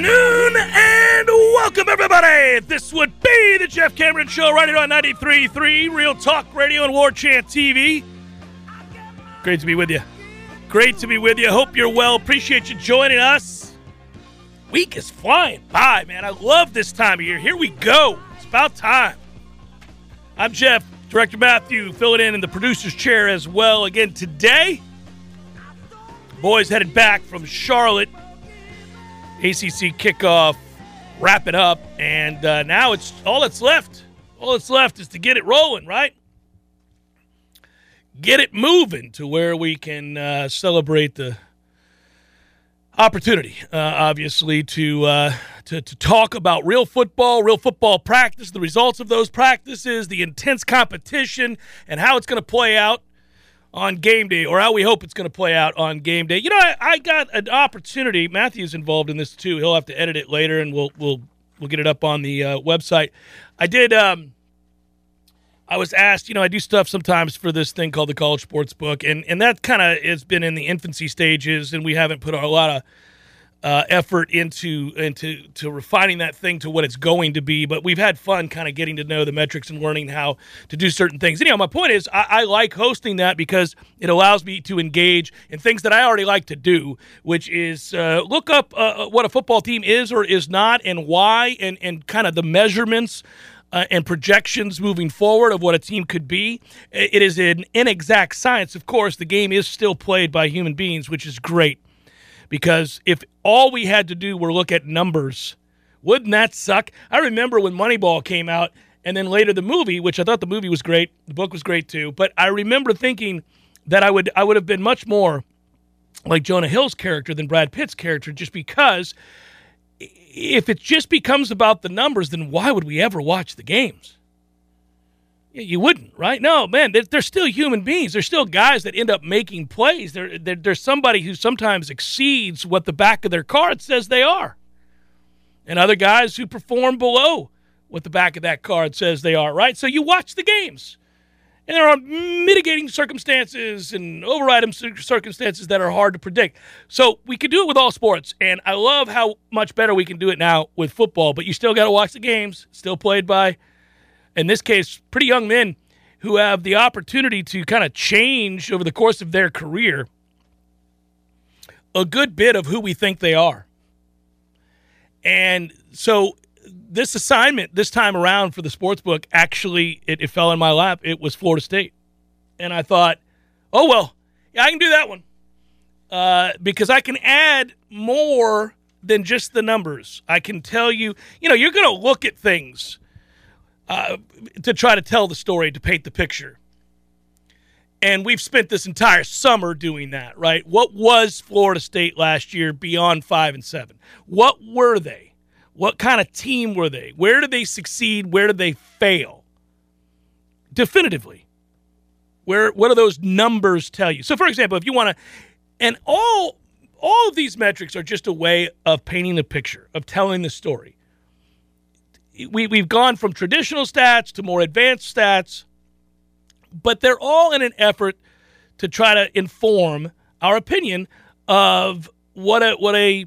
Afternoon and welcome everybody. This would be the Jeff Cameron Show right here on 93.3 Real Talk Radio and War Chant TV. Great to be with you. Great to be with you. Hope you're well. Appreciate you joining us. Week is flying by, man. I love this time of year. Here we go. It's about time. I'm Jeff, Director Matthew, filling in in the producer's chair as well. Again, today, boys headed back from Charlotte ACC kickoff wrap it up, and uh, now it's all that's left. All that's left is to get it rolling, right? Get it moving to where we can uh, celebrate the opportunity, uh, obviously, to, uh, to to talk about real football, real football practice, the results of those practices, the intense competition, and how it's going to play out on game day, or how we hope it's going to play out on game day. You know, I, I got an opportunity. Matthew's involved in this too. He'll have to edit it later, and we'll we'll we'll get it up on the uh, website. I did. Um, I was asked. You know, I do stuff sometimes for this thing called the College Sports Book, and and that kind of has been in the infancy stages, and we haven't put a lot of uh, effort into into to refining that thing to what it's going to be. But we've had fun kind of getting to know the metrics and learning how to do certain things. Anyhow, my point is I, I like hosting that because it allows me to engage in things that I already like to do, which is uh, look up uh, what a football team is or is not and why, and and kind of the measurements. Uh, and projections moving forward of what a team could be. It is an inexact science, of course. The game is still played by human beings, which is great because if all we had to do were look at numbers, wouldn't that suck? I remember when Moneyball came out and then later the movie, which I thought the movie was great, the book was great too, but I remember thinking that I would I would have been much more like Jonah Hill's character than Brad Pitt's character just because if it just becomes about the numbers, then why would we ever watch the games? You wouldn't, right? No, man, they're, they're still human beings. They're still guys that end up making plays. They're, they're, there's somebody who sometimes exceeds what the back of their card says they are, and other guys who perform below what the back of that card says they are, right? So you watch the games, and there are mitigating circumstances and overriding circumstances that are hard to predict. So we can do it with all sports, and I love how much better we can do it now with football. But you still got to watch the games, still played by in this case, pretty young men who have the opportunity to kind of change over the course of their career a good bit of who we think they are. And so this assignment this time around for the sports book actually it, it fell in my lap. It was Florida State. And I thought, oh well, yeah, I can do that one. Uh, because I can add more than just the numbers. I can tell you, you know, you're going to look at things uh, to try to tell the story, to paint the picture. And we've spent this entire summer doing that, right? What was Florida State last year beyond five and seven? What were they? What kind of team were they? Where did they succeed? Where did they fail? Definitively. Where what do those numbers tell you? So for example, if you want to and all all of these metrics are just a way of painting the picture, of telling the story. We, we've gone from traditional stats to more advanced stats but they're all in an effort to try to inform our opinion of what a what a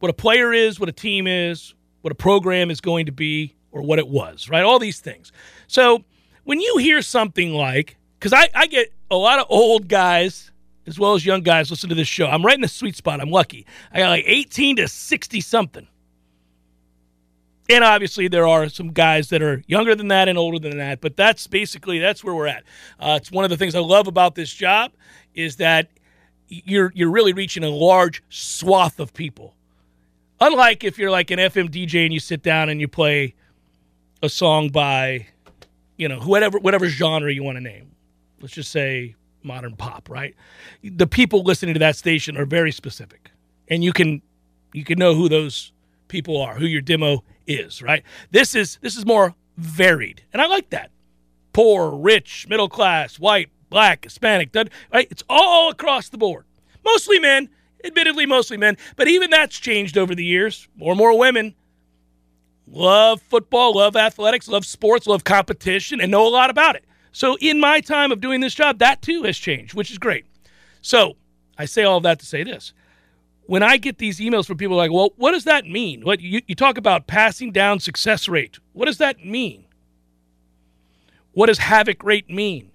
what a player is, what a team is, what a program is going to be, or what it was, right? All these things. So when you hear something like, because I, I get a lot of old guys as well as young guys listen to this show. I'm right in the sweet spot. I'm lucky. I got like 18 to 60 something. And obviously, there are some guys that are younger than that and older than that. But that's basically that's where we're at. Uh, it's one of the things I love about this job is that you're you're really reaching a large swath of people. Unlike if you're like an FM DJ and you sit down and you play a song by, you know, whatever whatever genre you want to name. Let's just say modern pop, right? The people listening to that station are very specific, and you can you can know who those people are, who your demo is, right? This is this is more varied, and I like that. Poor, rich, middle class, white, black, Hispanic, right? It's all across the board. Mostly men, admittedly, mostly men, but even that's changed over the years. More and more women love football, love athletics, love sports, love competition, and know a lot about it. So, in my time of doing this job, that too has changed, which is great. So, I say all of that to say this when I get these emails from people like, well, what does that mean? What you, you talk about passing down success rate. What does that mean? What does havoc rate mean?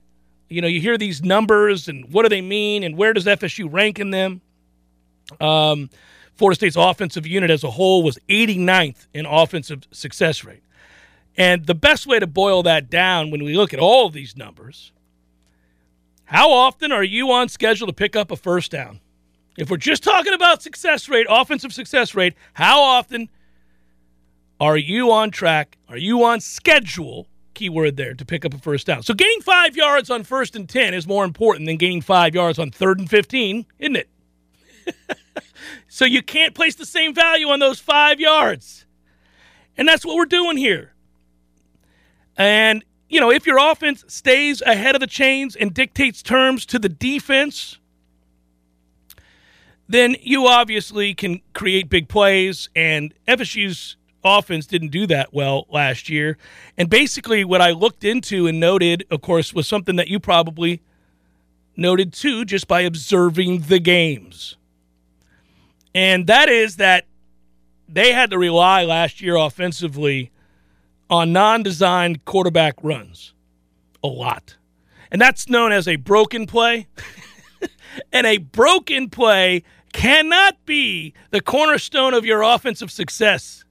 You know, you hear these numbers and what do they mean and where does FSU rank in them? Um, Florida State's offensive unit as a whole was 89th in offensive success rate. And the best way to boil that down when we look at all of these numbers, how often are you on schedule to pick up a first down? If we're just talking about success rate, offensive success rate, how often are you on track? Are you on schedule? Keyword there to pick up a first down. So gaining five yards on first and 10 is more important than gaining five yards on third and 15, isn't it? so you can't place the same value on those five yards. And that's what we're doing here. And, you know, if your offense stays ahead of the chains and dictates terms to the defense, then you obviously can create big plays. And FSU's offense didn't do that well last year. And basically, what I looked into and noted, of course, was something that you probably noted too, just by observing the games. And that is that they had to rely last year offensively on non designed quarterback runs a lot. And that's known as a broken play. and a broken play cannot be the cornerstone of your offensive success.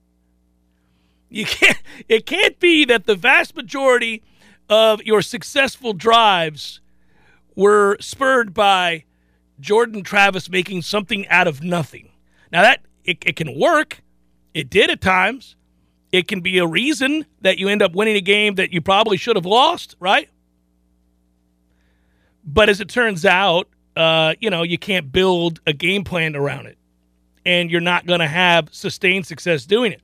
You can't it can't be that the vast majority of your successful drives were spurred by Jordan Travis making something out of nothing. Now that it, it can work. It did at times. It can be a reason that you end up winning a game that you probably should have lost, right? But as it turns out, uh, you know, you can't build a game plan around it, and you're not going to have sustained success doing it.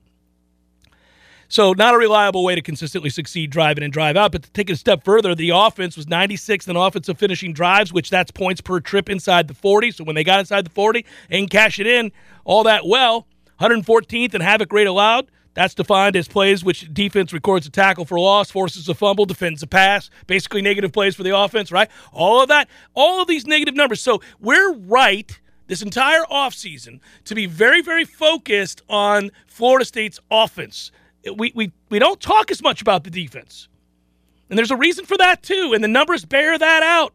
So, not a reliable way to consistently succeed driving and drive out. But to take it a step further, the offense was 96th in offensive finishing drives, which that's points per trip inside the 40. So, when they got inside the 40 and cash it in all that well, 114th in havoc rate allowed. That's defined as plays which defense records a tackle for loss, forces a fumble, defends a pass, basically negative plays for the offense, right? All of that, all of these negative numbers. So we're right this entire offseason to be very, very focused on Florida State's offense. We, we, we don't talk as much about the defense. And there's a reason for that, too. And the numbers bear that out.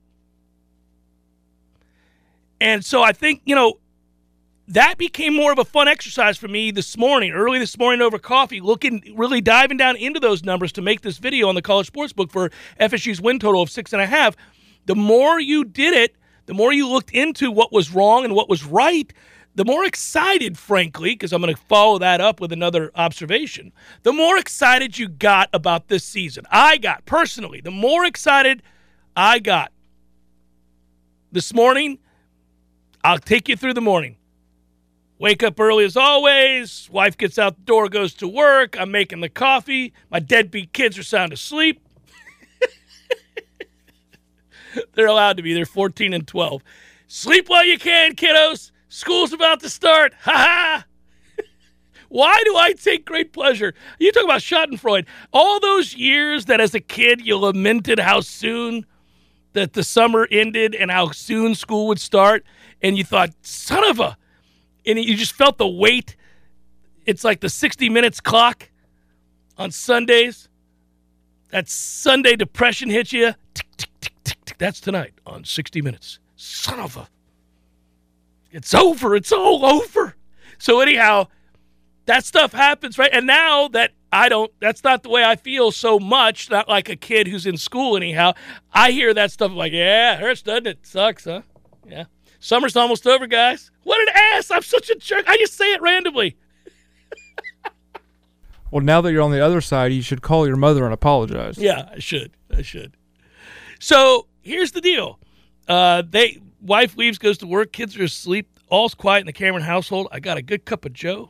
And so I think, you know, that became more of a fun exercise for me this morning, early this morning over coffee, looking, really diving down into those numbers to make this video on the college sports book for FSU's win total of six and a half. The more you did it, the more you looked into what was wrong and what was right, the more excited, frankly, because I'm going to follow that up with another observation, the more excited you got about this season. I got personally, the more excited I got this morning. I'll take you through the morning. Wake up early as always. Wife gets out the door, goes to work. I'm making the coffee. My deadbeat kids are sound asleep. They're allowed to be. They're 14 and 12. Sleep while you can, kiddos. School's about to start. Ha ha. Why do I take great pleasure? You talk about Schadenfreude. All those years that as a kid you lamented how soon that the summer ended and how soon school would start, and you thought, son of a, and you just felt the weight. It's like the 60 minutes clock on Sundays. That Sunday depression hits you. Tick, tick, tick, tick, tick. That's tonight on 60 Minutes. Son of a. It's over. It's all over. So, anyhow, that stuff happens, right? And now that I don't, that's not the way I feel so much, not like a kid who's in school, anyhow. I hear that stuff like, yeah, it hurts, doesn't it? Sucks, huh? Yeah. Summer's almost over, guys. What an ass. I'm such a jerk. I just say it randomly. Well, now that you're on the other side, you should call your mother and apologize. Yeah, I should. I should. So here's the deal. Uh, they wife leaves, goes to work, kids are asleep, all's quiet in the Cameron household. I got a good cup of Joe,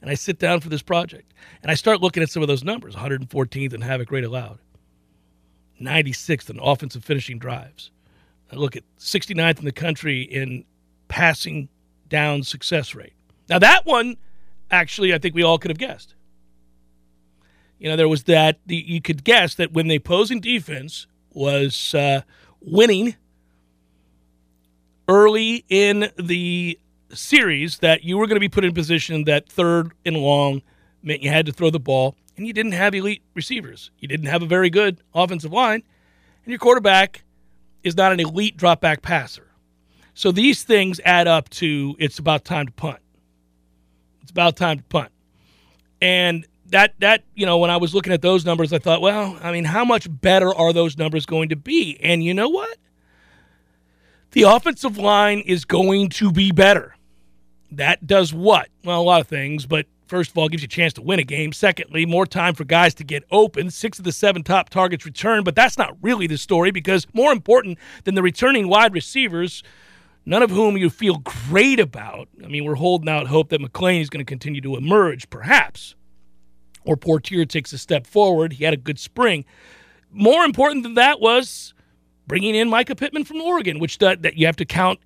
and I sit down for this project, and I start looking at some of those numbers: 114th in havoc rate allowed, 96th in offensive finishing drives. Look at 69th in the country in passing down success rate. Now that one, actually, I think we all could have guessed. You know, there was that the, you could guess that when the opposing defense was uh, winning early in the series, that you were going to be put in position that third and long meant you had to throw the ball, and you didn't have elite receivers. You didn't have a very good offensive line, and your quarterback is not an elite drop back passer. So these things add up to it's about time to punt. It's about time to punt. And that that you know when I was looking at those numbers, I thought, well, I mean, how much better are those numbers going to be? And you know what? The offensive line is going to be better. That does what? Well, a lot of things, but first of all, gives you a chance to win a game. Secondly, more time for guys to get open. Six of the seven top targets return, but that's not really the story because more important than the returning wide receivers, none of whom you feel great about. I mean, we're holding out hope that McClain is going to continue to emerge, perhaps or Poitier takes a step forward. He had a good spring. More important than that was bringing in Mycah Pittman from Oregon, which that, that you have to count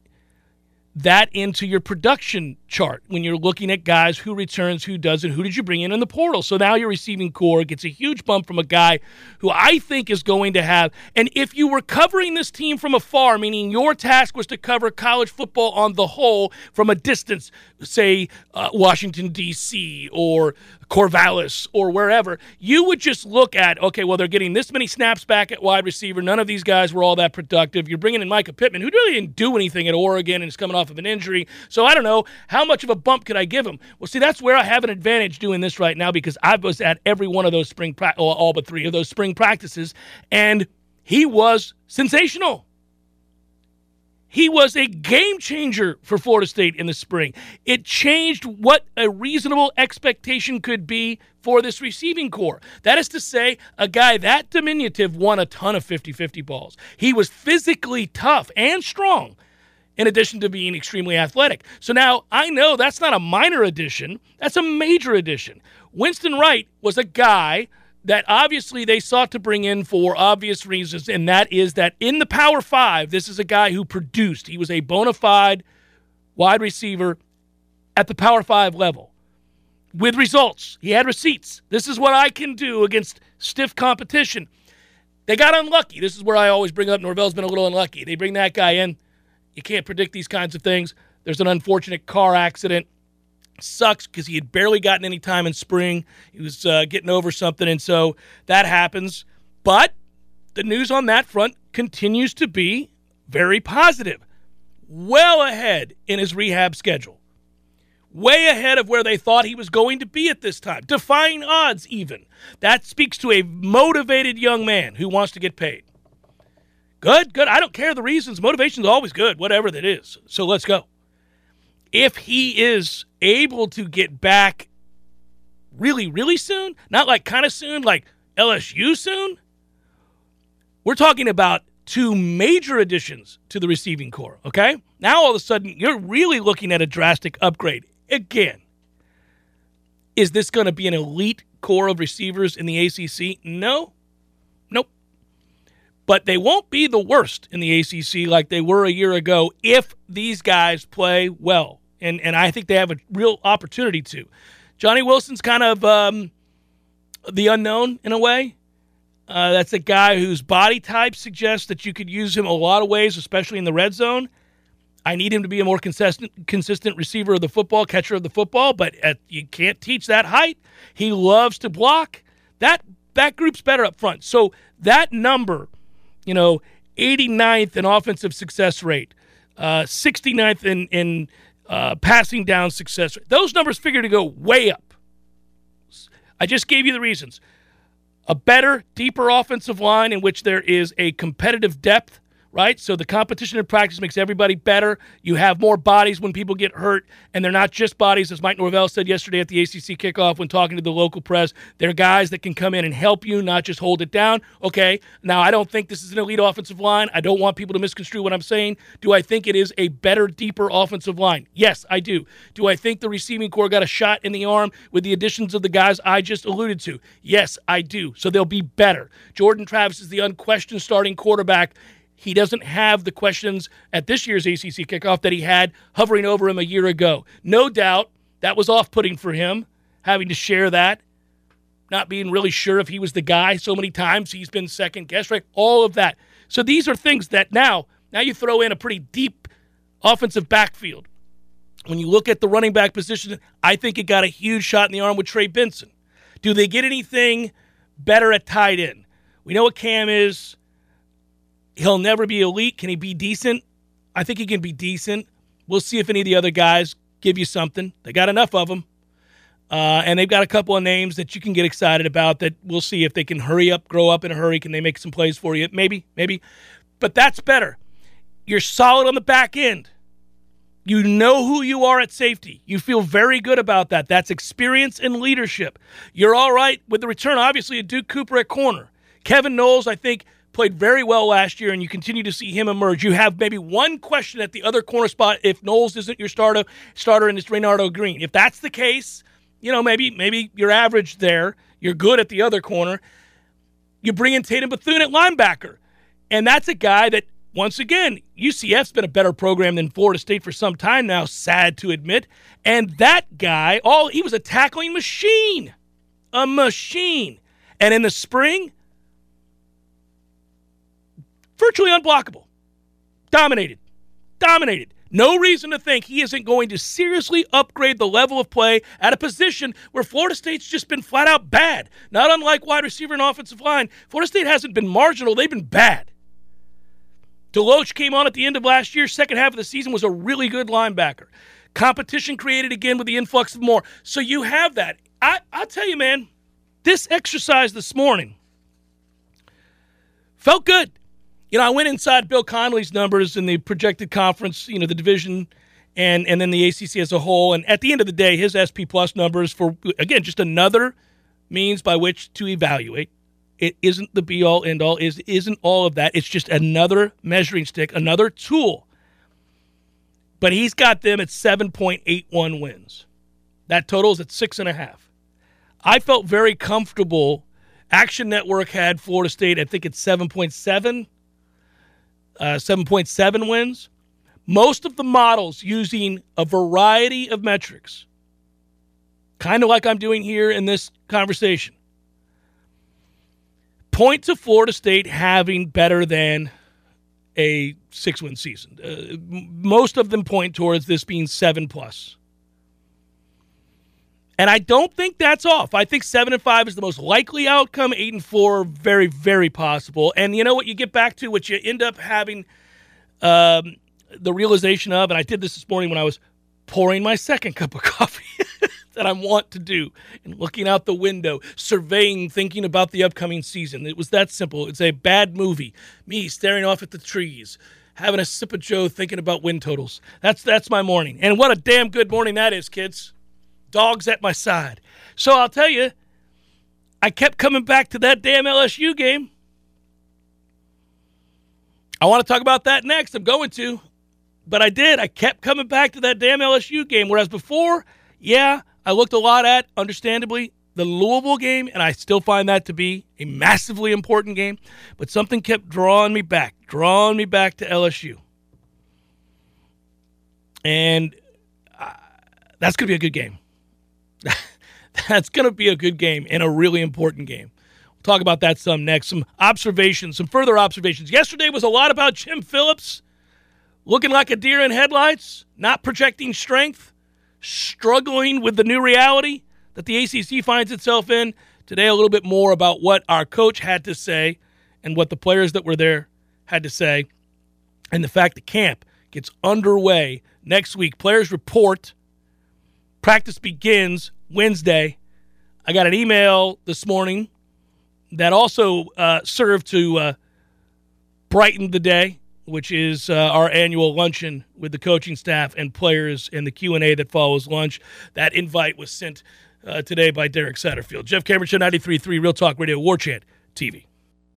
that into your production chart when you're looking at guys who returns, who doesn't, who did you bring in in the portal. So now your receiving corps gets a huge bump from a guy who I think is going to have. And if you were covering this team from afar, meaning your task was to cover college football on the whole from a distance, say uh, Washington, D.C., or Corvallis or wherever, you would just look at, okay, well, they're getting this many snaps back at wide receiver. None of these guys were all that productive. You're bringing in Mycah Pittman, who really didn't do anything at Oregon and is coming off of an injury. So I don't know, how much of a bump could I give him? Well, see, that's where I have an advantage doing this right now because I was at every one of those spring, pra- all but three of those spring practices, and he was sensational. He was a game changer for Florida State in the spring. It changed what a reasonable expectation could be for this receiving corps. That is to say, a guy that diminutive won a ton of 50 50 balls. He was physically tough and strong, in addition to being extremely athletic. So now I know that's not a minor addition, that's a major addition. Winston Wright was a guy that obviously they sought to bring in for obvious reasons, and that is that in the Power Five, this is a guy who produced. He was a bona fide wide receiver at the Power Five level with results. He had receipts. This is what I can do against stiff competition. They got unlucky. This is where I always bring up Norvell's been a little unlucky. They bring that guy in. You can't predict these kinds of things. There's an unfortunate car accident sucks because he had barely gotten any time in spring. He was uh, getting over something, and so that happens. But the news on that front continues to be very positive. Well ahead in his rehab schedule. Way ahead of where they thought he was going to be at this time. Defying odds, even. That speaks to a motivated young man who wants to get paid. Good, good. I don't care the reasons. Motivation's always good, whatever that is. So let's go if he is able to get back really, really soon, not like kind of soon, like LSU soon, we're talking about two major additions to the receiving corps, okay? Now all of a sudden, you're really looking at a drastic upgrade. Again, is this going to be an elite corps of receivers in the ACC? No. Nope. But they won't be the worst in the ACC like they were a year ago if these guys play well. And, and I think they have a real opportunity to. Johnny Wilson's kind of um, the unknown in a way. Uh, that's a guy whose body type suggests that you could use him a lot of ways, especially in the red zone. I need him to be a more consistent consistent receiver of the football, catcher of the football, but at, you can't teach that height. He loves to block. That that group's better up front. So that number, you know, 89th in offensive success rate, uh, 69th in in uh, passing down success rate. Those numbers figure to go way up. I just gave you the reasons. A better, deeper offensive line in which there is a competitive depth right? So the competition in practice makes everybody better. You have more bodies when people get hurt, and they're not just bodies, as Mike Norvell said yesterday at the ACC kickoff when talking to the local press. They're guys that can come in and help you, not just hold it down. Okay, now I don't think this is an elite offensive line. I don't want people to misconstrue what I'm saying. Do I think it is a better, deeper offensive line? Yes, I do. Do I think the receiving corps got a shot in the arm with the additions of the guys I just alluded to? Yes, I do. So they'll be better. Jordan Travis is the unquestioned starting quarterback he doesn't have the questions at this year's ACC kickoff that he had hovering over him a year ago. No doubt that was off putting for him, having to share that, not being really sure if he was the guy so many times he's been second guess, right? All of that. So these are things that now, now you throw in a pretty deep offensive backfield. When you look at the running back position, I think it got a huge shot in the arm with Trey Benson. Do they get anything better at tight end? We know what Cam is. He'll never be elite. Can he be decent? I think he can be decent. We'll see if any of the other guys give you something. They got enough of them. Uh, and they've got a couple of names that you can get excited about that we'll see if they can hurry up, grow up in a hurry. Can they make some plays for you? Maybe, maybe. But that's better. You're solid on the back end. You know who you are at safety. You feel very good about that. That's experience and leadership. You're all right with the return, obviously, of Duke Cooper at corner. Kevin Knowles, I think, played very well last year, and you continue to see him emerge. You have maybe one question at the other corner spot if Knowles isn't your starter, starter and it's Renardo Green. If that's the case, you know maybe maybe you're average there. You're good at the other corner. You bring in Tatum Bethune at linebacker, and that's a guy that once again UCF's been a better program than Florida State for some time now. Sad to admit, and that guy, all he was a tackling machine, a machine. And in the spring, virtually unblockable. Dominated. Dominated. No reason to think he isn't going to seriously upgrade the level of play at a position where Florida State's just been flat out bad. Not unlike wide receiver and offensive line. Florida State hasn't been marginal, they've been bad. DeLoach came on at the end of last year, second half of the season, was a really good linebacker. Competition created again with the influx of more. So you have that. I, I'll tell you, man, this exercise this morning felt good you know, I went inside Bill Connelly's numbers in the projected conference, you know, the division and and then the ACC as a whole. And at the end of the day, his SP plus numbers for again just another means by which to evaluate. It isn't the be all end all. Is isn't all of that. It's just another measuring stick, another tool. But he's got them at seven point eight one wins. That totals at six and a half. I felt very comfortable. Action Network had Florida State, I think it's seven point seven uh, 7.7 wins. Most of the models using a variety of metrics, kind of like I'm doing here in this conversation, point to Florida State having better than a six win season. Uh, most of them point towards this being seven plus. And I don't think that's off. I think seven and five is the most likely outcome. Eight and four, very, very possible. And you know what? You get back to what you end up having um, the realization of, and I did this this morning when I was pouring my second cup of coffee that I want to do and looking out the window, surveying, thinking about the upcoming season. It was that simple. It's a bad movie. Me staring off at the trees, having a sip of Joe, thinking about win totals. That's that's my morning, and what a damn good morning that is, kids. Dogs at my side. So I'll tell you, I kept coming back to that damn LSU game. I want to talk about that next. I'm going to. But I did. I kept coming back to that damn LSU game. Whereas before, yeah, I looked a lot at, understandably, the Louisville game, and I still find that to be a massively important game. But something kept drawing me back, drawing me back to LSU. And uh, that's going to be a good game. that's going to be a good game and a really important game. We'll talk about that some next. Some observations, some further observations. Yesterday was a lot about Jim Phillips looking like a deer in headlights, not projecting strength, struggling with the new reality that the ACC finds itself in. Today, a little bit more about what our coach had to say and what the players that were there had to say, and the fact that camp gets underway next week. Players report. Practice begins Wednesday. I got an email this morning that also uh, served to uh, brighten the day, which is uh, our annual luncheon with the coaching staff and players and the Q&A that follows lunch. That invite was sent uh, today by Derek Satterfield. Jeff Cameron Show 93.3 Real Talk Radio War Chant TV.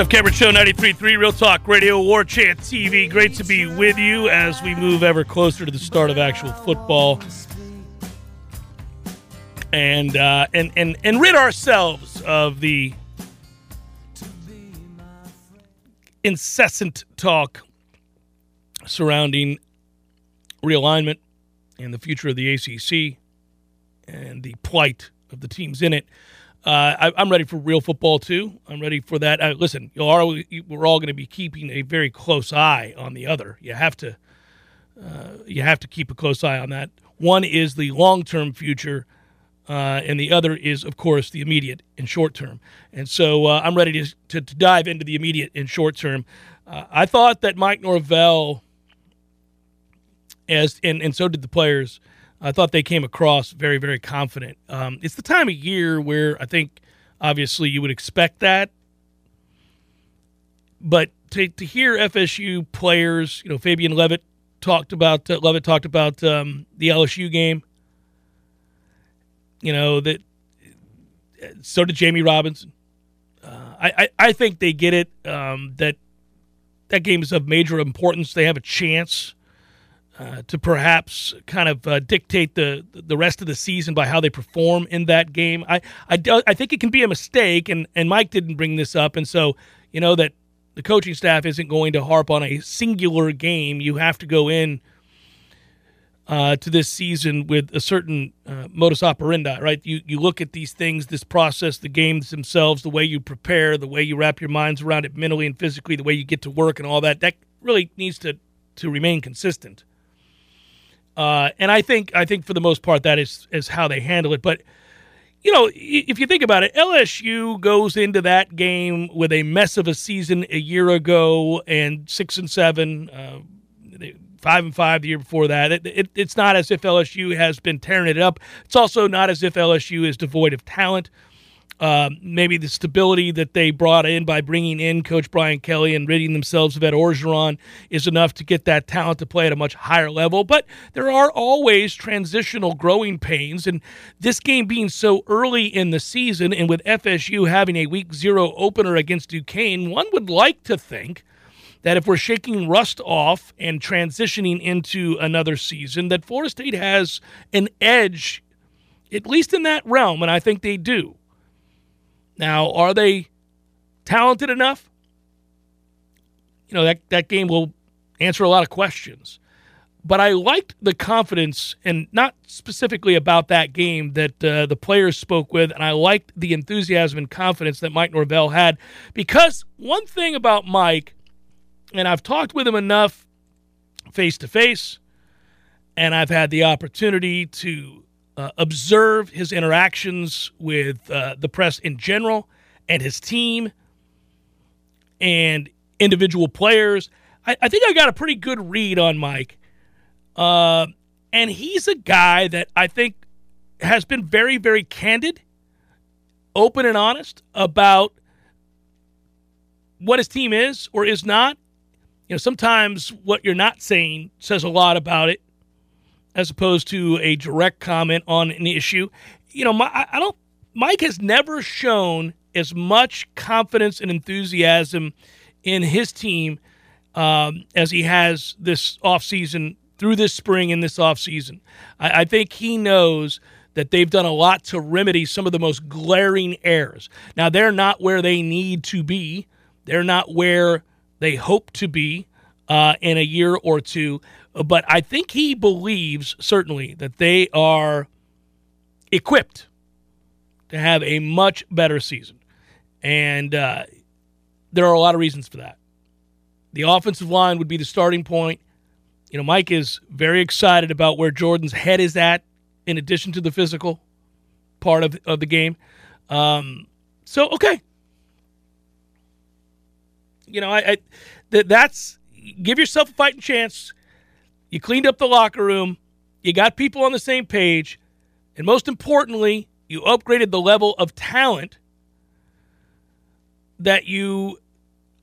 Jeff Cameron Show 93.3 Real Talk Radio War Chant TV. Great to be with you as we move ever closer to the start of actual football. And uh, and and and rid ourselves of the incessant talk surrounding realignment and the future of the ACC and the plight of the teams in it. Uh, I, am ready for real football too. I'm ready for that. Uh, listen, we're all going to be keeping a very close eye on the other. You have to, uh, you have to keep a close eye on that. One is the long-term future, uh, and the other is, of course, the immediate and short-term. And so uh, I'm ready to, to, to dive into the immediate and short-term. Uh, I thought that Mike Norvell, as and and so did the players I thought they came across very, very confident. Um, it's the time of year where I think, obviously, you would expect that. But to, to hear FSU players, you know, Fabien Lovett talked about uh, Lovett talked about um, the LSU game. You know that. So did Jammie Robinson. Uh, I, I, I think they get it. Um, that that game is of major importance. They have a chance uh, to perhaps kind of uh, dictate the the rest of the season by how they perform in that game. I I, do, I think it can be a mistake, and and Mike didn't bring this up, and so you know that the coaching staff isn't going to harp on a singular game. You have to go in uh, to this season with a certain uh, modus operandi, right? You you look at these things, this process, the games themselves, the way you prepare, the way you wrap your minds around it mentally and physically, the way you get to work, and all that. That really needs to to remain consistent. Uh, and I think I think for the most part that is is how they handle it. But you know, if you think about it, LSU goes into that game with a mess of a season a year ago and six and seven. Uh, five and five the year before that. It, it, it's not as if LSU has been tearing it up. It's also not as if LSU is devoid of talent. Um, maybe the stability that they brought in by bringing in Coach Brian Kelly and ridding themselves of Ed Orgeron is enough to get that talent to play at a much higher level. But there are always transitional growing pains, and this game being so early in the season, and with FSU having a week zero opener against Duquesne, one would like to think that if we're shaking rust off and transitioning into another season, that Florida State has an edge, at least in that realm, and I think they do. Now, are they talented enough? You know, that, that game will answer a lot of questions. But I liked the confidence, and not specifically about that game that uh, the players spoke with, and I liked the enthusiasm and confidence that Mike Norvell had. Because one thing about Mike, and I've talked with him enough face to face, and I've had the opportunity to uh, observe his interactions with uh, the press in general and his team and individual players. I, I, think I got a pretty good read on Mike. Uh, and he's a guy that I think has been very, very candid, open, and honest about what his team is or is not. You know, sometimes what you're not saying says a lot about it as opposed to a direct comment on an issue. You know, my, I don't. Mike has never shown as much confidence and enthusiasm in his team um, as he has this offseason through this spring and this offseason. I, I think he knows that they've done a lot to remedy some of the most glaring errors. Now, they're not where they need to be, they're not where they hope to be uh, in a year or two. But I think he believes, certainly, that they are equipped to have a much better season. And uh, there are a lot of reasons for that. The offensive line would be the starting point. You know, Mike is very excited about where Jordan's head is at, in addition to the physical part of, of the game. Um, so, okay. You know, I, I th- that's give yourself a fighting chance. You cleaned up the locker room. You got people on the same page. And most importantly, you upgraded the level of talent that you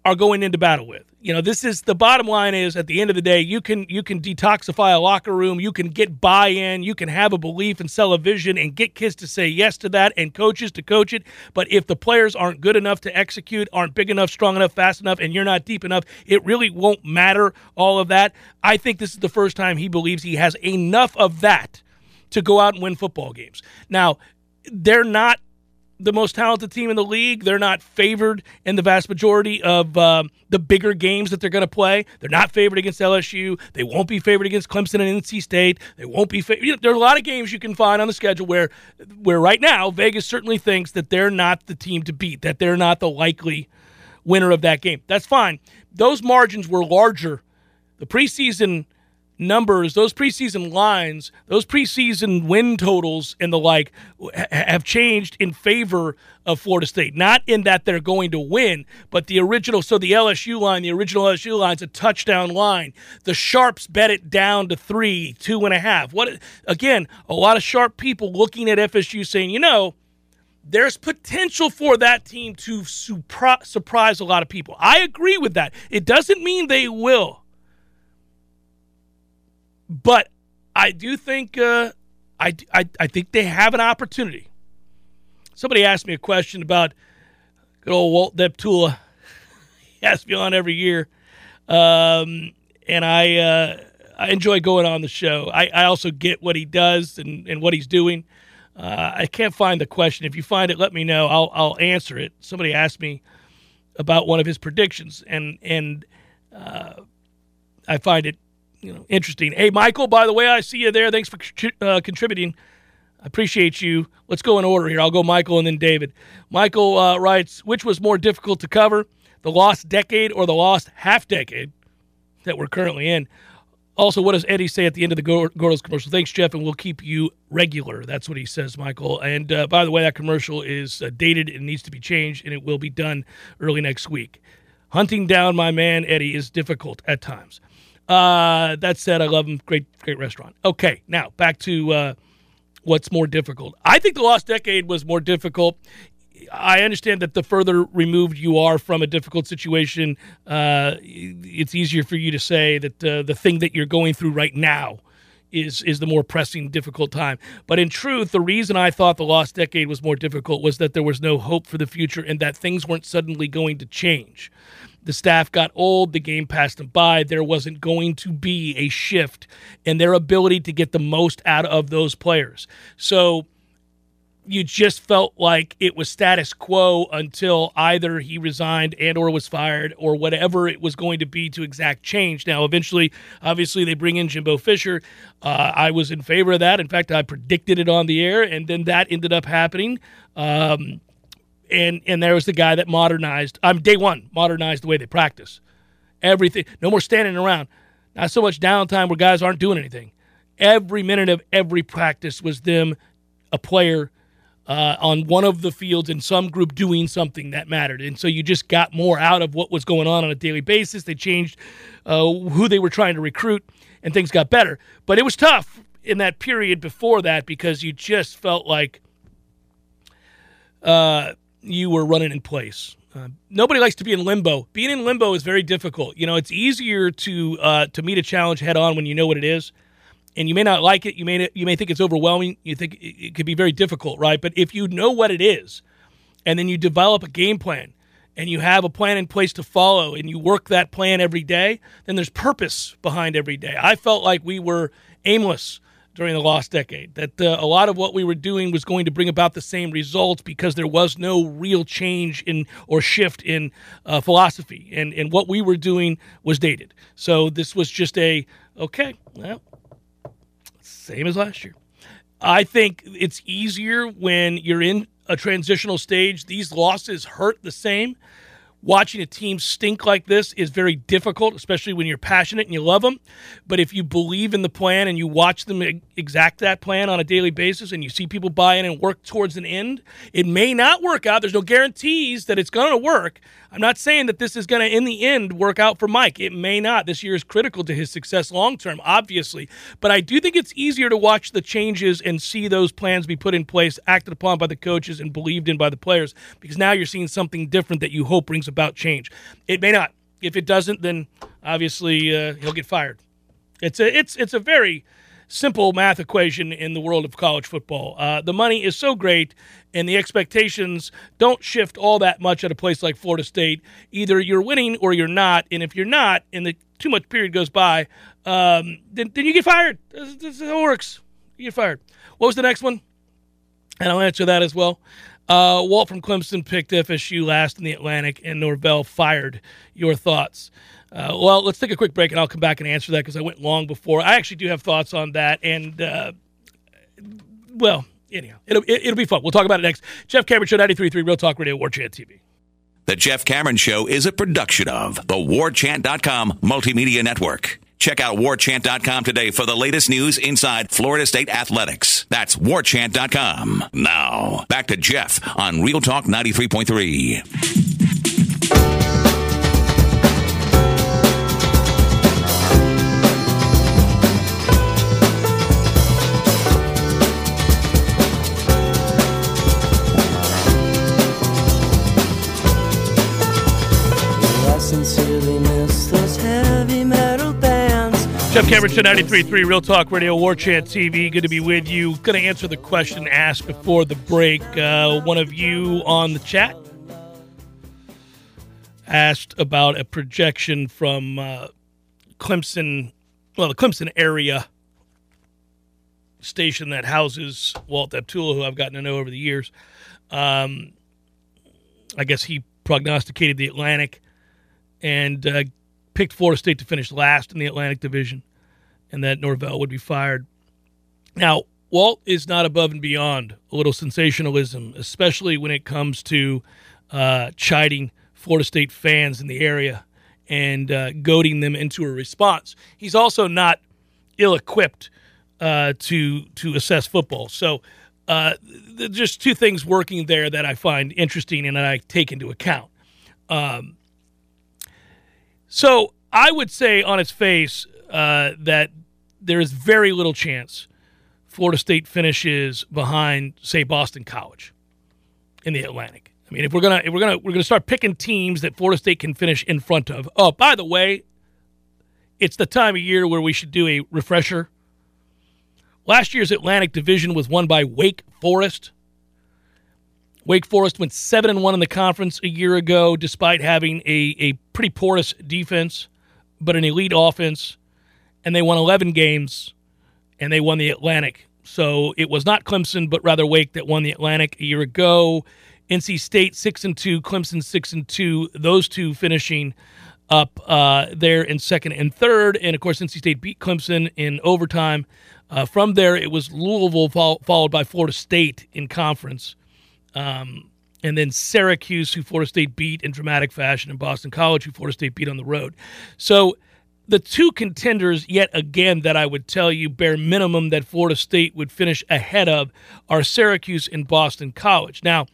are going into battle with. You know, this is the bottom line is at the end of the day, you can you can detoxify a locker room, you can get buy-in, you can have a belief and sell a vision and get kids to say yes to that and coaches to coach it. But if the players aren't good enough to execute, aren't big enough, strong enough, fast enough, and you're not deep enough, it really won't matter all of that. I think this is the first time he believes he has enough of that to go out and win football games. Now, they're not the most talented team in the league. They're not favored in the vast majority of um, the bigger games that they're going to play. They're not favored against LSU. They won't be favored against Clemson and NC State. They won't be. Fa- you know, there are a lot of games you can find on the schedule where, where right now Vegas certainly thinks that they're not the team to beat. That they're not the likely winner of that game. That's fine. Those margins were larger. The preseason numbers, those preseason lines, those preseason win totals and the like have changed in favor of Florida State. Not in that they're going to win, but the original, so the LSU line, the original LSU line is a touchdown line. The Sharps bet it down to three, two and a half. What again, a lot of sharp people looking at FSU saying, you know, there's potential for that team to surprise a lot of people. I agree with that. It doesn't mean they will. But I do think uh, I, I, I think they have an opportunity. Somebody asked me a question about good old Walt Deptula. he asks me on every year, um, and I uh, I enjoy going on the show. I, I also get what he does and, and what he's doing. Uh, I can't find the question. If you find it, let me know. I'll I'll answer it. Somebody asked me about one of his predictions, and and uh, I find it you know, interesting. Hey, Michael, by the way, I see you there. Thanks for uh, contributing. I appreciate you. Let's go in order here. I'll go Michael and then David. Michael uh, writes, which was more difficult to cover, the lost decade or the lost half decade that we're currently in? Also, what does Eddie say at the end of the Gordo's commercial? Thanks, Jeff, and we'll keep you regular. That's what he says, Michael. And uh, by the way, that commercial is uh, dated and needs to be changed, and it will be done early next week. Hunting down my man Eddie is difficult at times. Uh, that said, I love them. Great, great restaurant. Okay, now back to uh, what's more difficult. I think the last decade was more difficult. I understand that the further removed you are from a difficult situation, uh, it's easier for you to say that uh, the thing that you're going through right now is is the more pressing, difficult time. But in truth, the reason I thought the last decade was more difficult was that there was no hope for the future and that things weren't suddenly going to change. The staff got old, the game passed them by. There wasn't going to be a shift in their ability to get the most out of those players. So you just felt like it was status quo until either he resigned and or was fired or whatever it was going to be to exact change now eventually obviously they bring in jimbo fisher uh, i was in favor of that in fact i predicted it on the air and then that ended up happening um, and and there was the guy that modernized i'm um, day one modernized the way they practice everything no more standing around not so much downtime where guys aren't doing anything every minute of every practice was them a player uh, on one of the fields in some group doing something that mattered. And so you just got more out of what was going on on a daily basis. They changed uh, who they were trying to recruit, and things got better. But it was tough in that period before that because you just felt like uh, you were running in place. Uh, nobody likes to be in limbo. Being in limbo is very difficult. You know, it's easier to uh, to meet a challenge head on when you know what it is and you may not like it. You may you may think it's overwhelming. You think it, could be very difficult, right? But if you know what it is, and then you develop a game plan, and you have a plan in place to follow, and you work that plan every day, then there's purpose behind every day. I felt like we were aimless during the lost decade. That uh, a lot of what we were doing was going to bring about the same results because there was no real change in or shift in uh, philosophy, and and what we were doing was dated. So this was just a okay. Well, same as last year. I think it's easier when you're in a transitional stage. These losses hurt the same. Watching a team stink like this is very difficult, especially when you're passionate and you love them. But if you believe in the plan and you watch them exact that plan on a daily basis and you see people buy in and work towards an end, it may not work out. There's no guarantees that it's going to work. I'm not saying that this is going to, in the end, work out for Mike. It may not. This year is critical to his success long term, obviously. But I do think it's easier to watch the changes and see those plans be put in place, acted upon by the coaches, and believed in by the players because now you're seeing something different that you hope brings about change. It may not. If it doesn't, then obviously uh, he'll get fired. It's a it's it's a very simple math equation in the world of college football. Uh, the money is so great, and the expectations don't shift all that much at a place like Florida State. Either you're winning or you're not, and if you're not, and the too much period goes by, um, then, then you get fired. This, this works. You get fired. What was the next one? And I'll answer that as well. Uh, Walt from Clemson picked FSU last in the Atlantic, and Norvell fired. Your thoughts? Uh, well, let's take a quick break, and I'll come back and answer that because I went long before. I actually do have thoughts on that, and uh, well, anyhow, it'll it, will be fun. We'll talk about it next. Jeff Cameron Show, 93.3 Real Talk Radio, War Chant TV. The Jeff Cameron Show is a production of the WarChant.com Multimedia Network. Check out warchant.com today for the latest news inside Florida State athletics. That's warchant.com. Now, back to Jeff on Real Talk 93.3. Jeff Cameron, 93.3 Real Talk Radio, War Chant TV. Good to be with you. Going to answer the question asked before the break. Uh, one of you on the chat asked about a projection from uh, Clemson, well, the Clemson area station that houses Walt Deptula, who I've gotten to know over the years. Um, I guess he prognosticated the Atlantic and uh, picked Florida State to finish last in the Atlantic Division and that Norvell would be fired. Now, Walt is not above and beyond a little sensationalism, especially when it comes to uh, chiding Florida State fans in the area and uh, goading them into a response. He's also not ill-equipped uh, to to assess football. So, uh, just two things working there that I find interesting and that I take into account. Um, so, I would say on its face, uh, that there is very little chance Florida State finishes behind, say, Boston College in the Atlantic. I mean, if we're gonna if we're gonna we're gonna start picking teams that Florida State can finish in front of. Oh, by the way, it's the time of year where we should do a refresher. Last year's Atlantic Division was won by Wake Forest. Wake Forest went seven and one in the conference a year ago, despite having a, a pretty porous defense, but an elite offense, and they won eleven games, and they won the Atlantic. So it was not Clemson, but rather Wake that won the Atlantic a year ago. NC State six and two, Clemson six and two. Those two finishing up uh, there in second and third, and of course NC State beat Clemson in overtime. Uh, from there, it was Louisville fo- followed by Florida State in conference, um, and then Syracuse, who Florida State beat in dramatic fashion, and Boston College, who Florida State beat on the road. So the two contenders, yet again, that I would tell you bare minimum that Florida State would finish ahead of are Syracuse and Boston College. Now,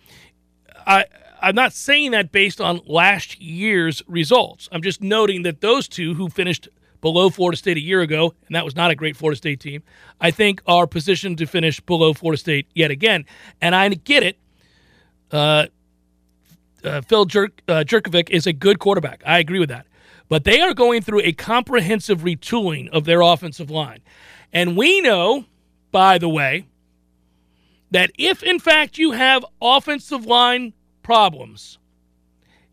I I'm not saying that based on last year's results. I'm just noting that those two who finished below Florida State a year ago, and that was not a great Florida State team, I think are positioned to finish below Florida State yet again. And I get it. Uh, uh, Phil Jerk, uh, Jurkovec is a good quarterback. I agree with that. But they are going through a comprehensive retooling of their offensive line. And we know, by the way, that if in fact you have offensive line problems,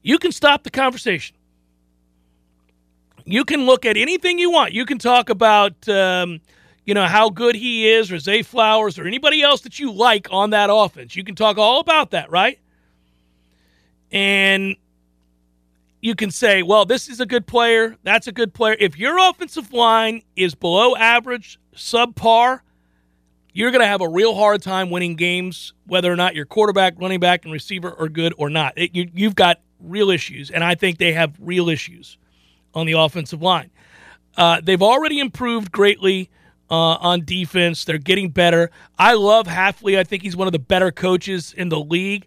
you can stop the conversation. You can look at anything you want. You can talk about, um, you know, how good he is, or Zay Flowers, or anybody else that you like on that offense. You can talk all about that, right? And you can say, well, this is a good player. That's a good player. If your offensive line is below average, subpar, you're going to have a real hard time winning games, whether or not your quarterback, running back, and receiver are good or not. It, you, you've got real issues, and I think they have real issues on the offensive line. Uh, they've already improved greatly uh, on defense. They're getting better. I love Hafley. I think he's one of the better coaches in the league,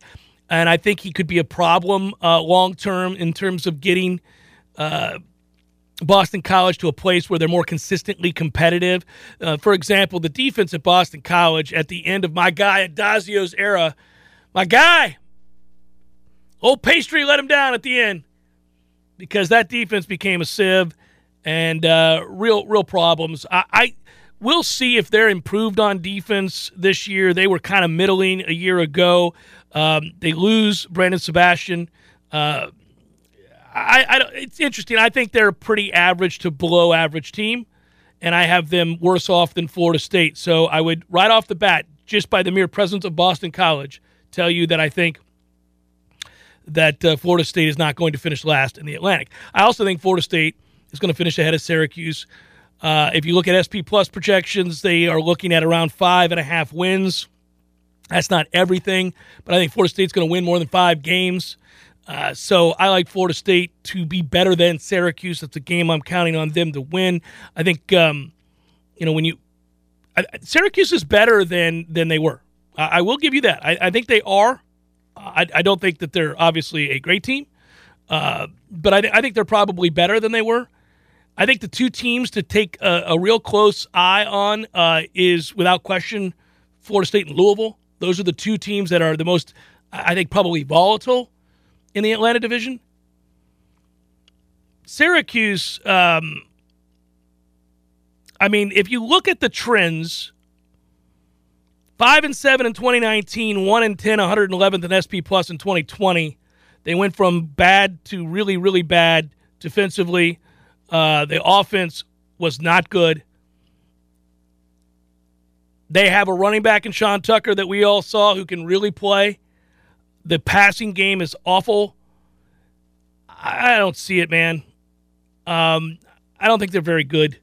and I think he could be a problem uh, long term in terms of getting uh, Boston College to a place where they're more consistently competitive. Uh, for example, the defense at Boston College at the end of my guy Addazio's era, my guy, old Pastry let him down at the end because that defense became a sieve and uh, real real problems. I, I we'll see if they're improved on defense this year. They were kind of middling a year ago. Um, they lose Brandon Sebastian. Uh, I, I, it's interesting. I think they're a pretty average to below average team, and I have them worse off than Florida State. So I would right off the bat, just by the mere presence of Boston College, tell you that I think that uh, Florida State is not going to finish last in the Atlantic. I also think Florida State is going to finish ahead of Syracuse. Uh, if you look at SP Plus projections, they are looking at around five and a half wins. That's not everything, but I think Florida State's going to win more than five games. Uh, so I like Florida State to be better than Syracuse. That's a game I'm counting on them to win. I think, um, you know, when you I, Syracuse is better than than they were. I, I will give you that. I, I think they are. I, I, don't think that they're obviously a great team, uh, but I, th- I, think they're probably better than they were. I think the two teams to take a, a real close eye on uh, is without question Florida State and Louisville. Those are the two teams that are the most, I think, probably volatile in the Atlantic division. Syracuse, um, I mean, if you look at the trends, five and seven in 2019, one and 10, 111th in SP Plus in 2020. They went from bad to really, really bad defensively. Uh, the offense was not good. They have a running back in Sean Tucker that we all saw who can really play. The passing game is awful. I don't see it, man. Um, I don't think they're very good.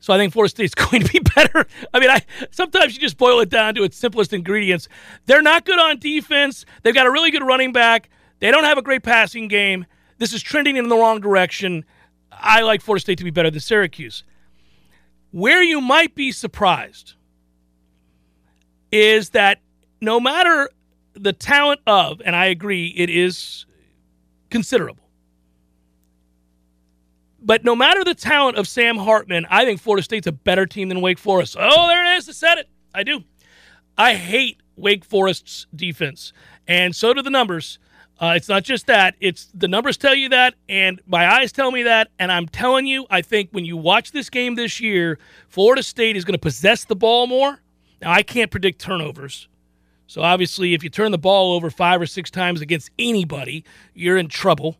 So I think Florida State's going to be better. I mean, I sometimes you just boil it down to its simplest ingredients. They're not good on defense. They've got a really good running back. They don't have a great passing game. This is trending in the wrong direction. I like Florida State to be better than Syracuse. Where you might be surprised is that no matter the talent of, and I agree, it is considerable. But no matter the talent of Sam Hartman, I think Florida State's a better team than Wake Forest. Oh, there it is. I said it. I do. I hate Wake Forest's defense, and so do the numbers. Uh, it's not just that; it's the numbers tell you that, and my eyes tell me that. And I'm telling you, I think when you watch this game this year, Florida State is going to possess the ball more. Now, I can't predict turnovers, so obviously, if you turn the ball over five or six times against anybody, you're in trouble.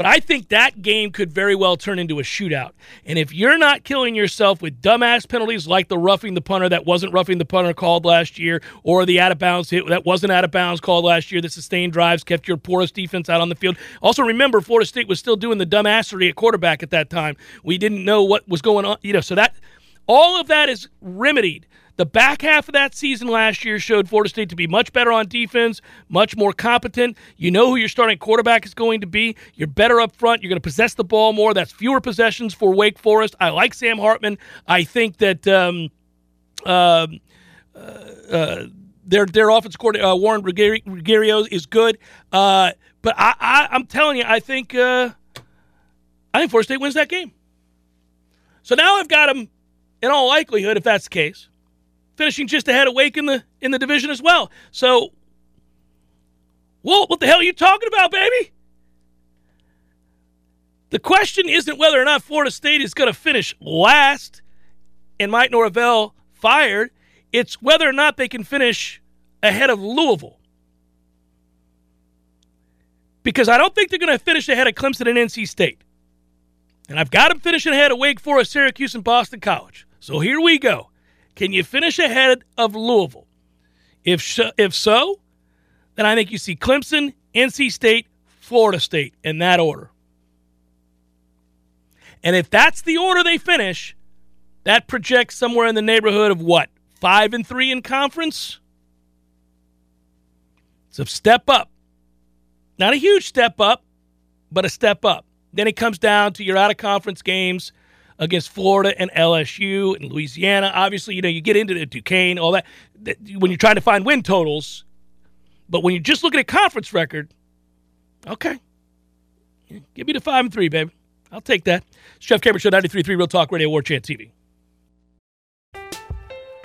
But I think that game could very well turn into a shootout. And if you're not killing yourself with dumbass penalties like the roughing the punter that wasn't roughing the punter called last year, or the out of bounds hit that wasn't out of bounds called last year, the sustained drives kept your porous defense out on the field. Also, remember, Florida State was still doing the dumbassery at quarterback at that time. We didn't know what was going on. You know, so that all of that is remedied the back half of that season last year showed Florida State to be much better on defense, much more competent. You know who your starting quarterback is going to be. You're better up front. You're going to possess the ball more. That's fewer possessions for Wake Forest. I like Sam Hartman. I think that um, uh, uh, their their offensive coordinator uh, Warren Ruggiero is good. Uh, but I, am telling you, I think uh, I think Florida State wins that game. So now I've got them in all likelihood, if that's the case finishing just ahead of Wake in the in the division as well. So, Walt, what the hell are you talking about, baby? The question isn't whether or not Florida State is going to finish last and Mike Norvell fired. It's whether or not they can finish ahead of Louisville. Because I don't think they're going to finish ahead of Clemson and NC State. And I've got them finishing ahead of Wake Forest, Syracuse, and Boston College. So here we go. Can you finish ahead of Louisville? If sh- if so, then I think you see Clemson, NC State, Florida State in that order. And if that's the order they finish, that projects somewhere in the neighborhood of what? 5 and 3 in conference? It's a step up. Not a huge step up, but a step up. Then it comes down to your out of conference games against Florida and LSU and Louisiana. Obviously, you know, you get into the Duquesne, all that, that when you're trying to find win totals. But when you're just looking at conference record, okay. Give me the five and three, baby. I'll take that. It's Jeff Cameron Show, 93.3 Real Talk Radio, War Chant TV.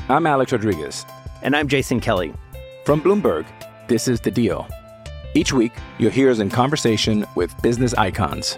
I'm Alex Rodriguez. And I'm Jason Kelly. From Bloomberg, this is The Deal. Each week, you'll hear us in conversation with business icons.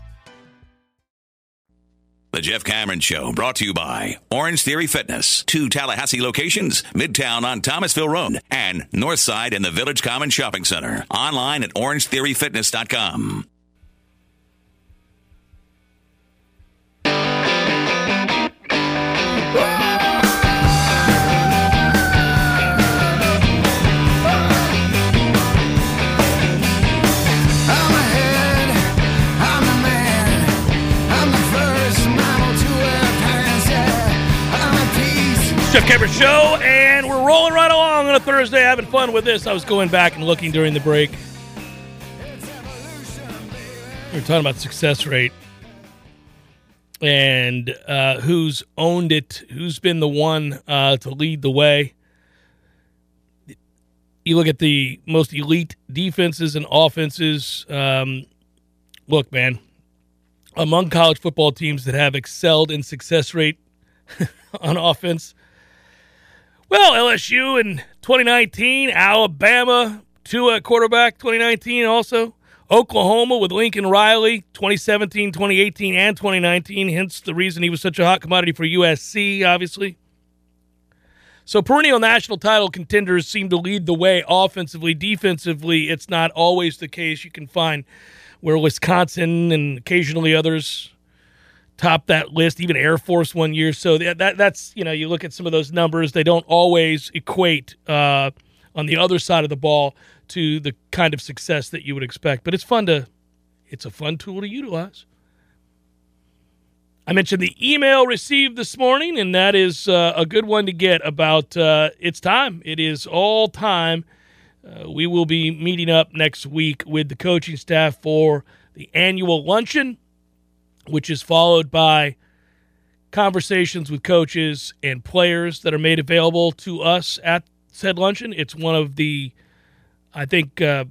The Jeff Cameron Show brought to you by Orange Theory Fitness. Two Tallahassee locations, Midtown on Thomasville Road and Northside in the Village Common Shopping Center. Online at orangetheoryfitness.com. Jeff Cameron Show, and we're rolling right along on a Thursday, having fun with this. I was going back and looking during the break. We were talking about success rate and uh, who's owned it, who's been the one uh, to lead the way. You look at the most elite defenses and offenses. Um, look, man, among college football teams that have excelled in success rate on offense, well, LSU in 2019, Alabama, Tua quarterback 2019 also. Oklahoma with Lincoln Riley 2017, 2018, and 2019. Hence the reason he was such a hot commodity for USC, obviously. So perennial national title contenders seem to lead the way offensively. Defensively, it's not always the case. You can find where Wisconsin and occasionally others top that list, even Air Force one year. So that, that that's you know you look at some of those numbers, they don't always equate uh, on the other side of the ball to the kind of success that you would expect. But it's fun to, it's a fun tool to utilize. I mentioned the email received this morning, and that is uh, a good one to get about uh, it's time. It is all time uh, we will be meeting up next week with the coaching staff for the annual luncheon, which is followed by conversations with coaches and players that are made available to us at said luncheon. It's one of the, I think, uh,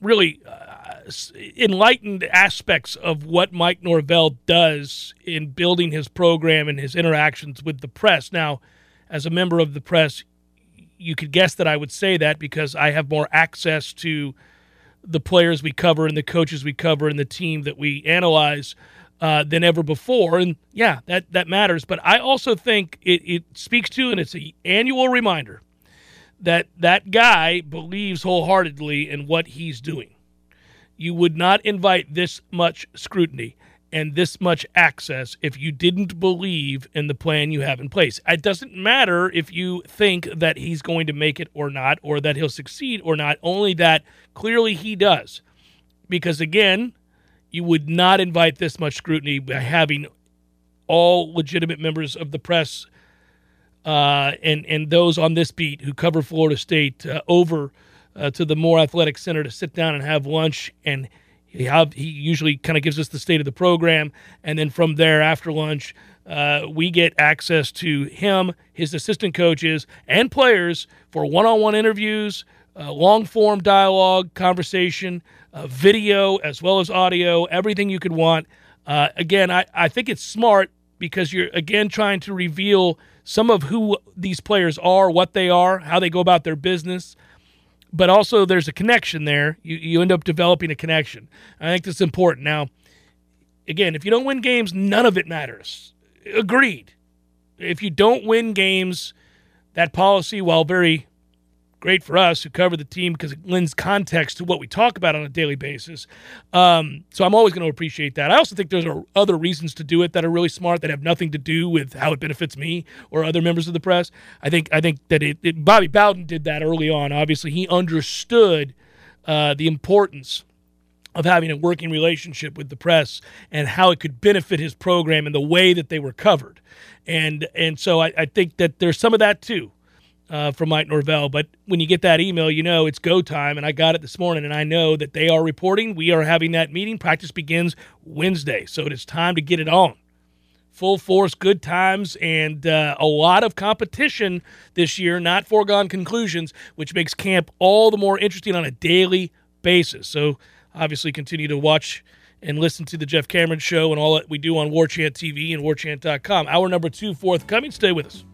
really uh, enlightened aspects of what Mike Norvell does in building his program and his interactions with the press. Now, as a member of the press, you could guess that I would say that because I have more access to the players we cover and the coaches we cover and the team that we analyze uh, than ever before. And yeah, that, that matters. But I also think it, it speaks to, and it's an annual reminder that that guy believes wholeheartedly in what he's doing. You would not invite this much scrutiny and this much access if you didn't believe in the plan you have in place. It doesn't matter if you think that he's going to make it or not, or that he'll succeed or not, only that clearly he does. Because again, you would not invite this much scrutiny by having all legitimate members of the press uh, and and those on this beat who cover Florida State uh, over uh, to the Moore Athletic Center to sit down and have lunch and he have he usually kind of gives us the state of the program and then from there after lunch uh, we get access to him his assistant coaches and players for one-on-one interviews uh, long form dialogue conversation uh, video as well as audio everything you could want again I, I think it's smart because you're again trying to reveal some of who these players are, what they are, how they go about their business. But also, there's a connection there. You, you end up developing a connection. I think that's important. Now, again, if you don't win games, none of it matters. Agreed. If you don't win games, that policy, while very great for us who cover the team because it lends context to what we talk about on a daily basis. Um, so I'm always going to appreciate that. I also think there's other reasons to do it that are really smart that have nothing to do with how it benefits me or other members of the press. I think I think that it, it Bobby Bowden did that early on. Obviously, he understood uh, the importance of having a working relationship with the press and how it could benefit his program and the way that they were covered. And and so I, I think that there's some of that too uh, from Mike Norvell. But when you get that email, you know it's go time. And I got it this morning, and I know that they are reporting. We are having that meeting. Practice begins Wednesday. So it is time to get it on. Full force, good times, and uh, a lot of competition this year, not foregone conclusions, which makes camp all the more interesting on a daily basis. So obviously, continue to watch and listen to the Jeff Cameron Show and all that we do on War Chant TV and warchant.com. Hour number two forthcoming. Stay with us.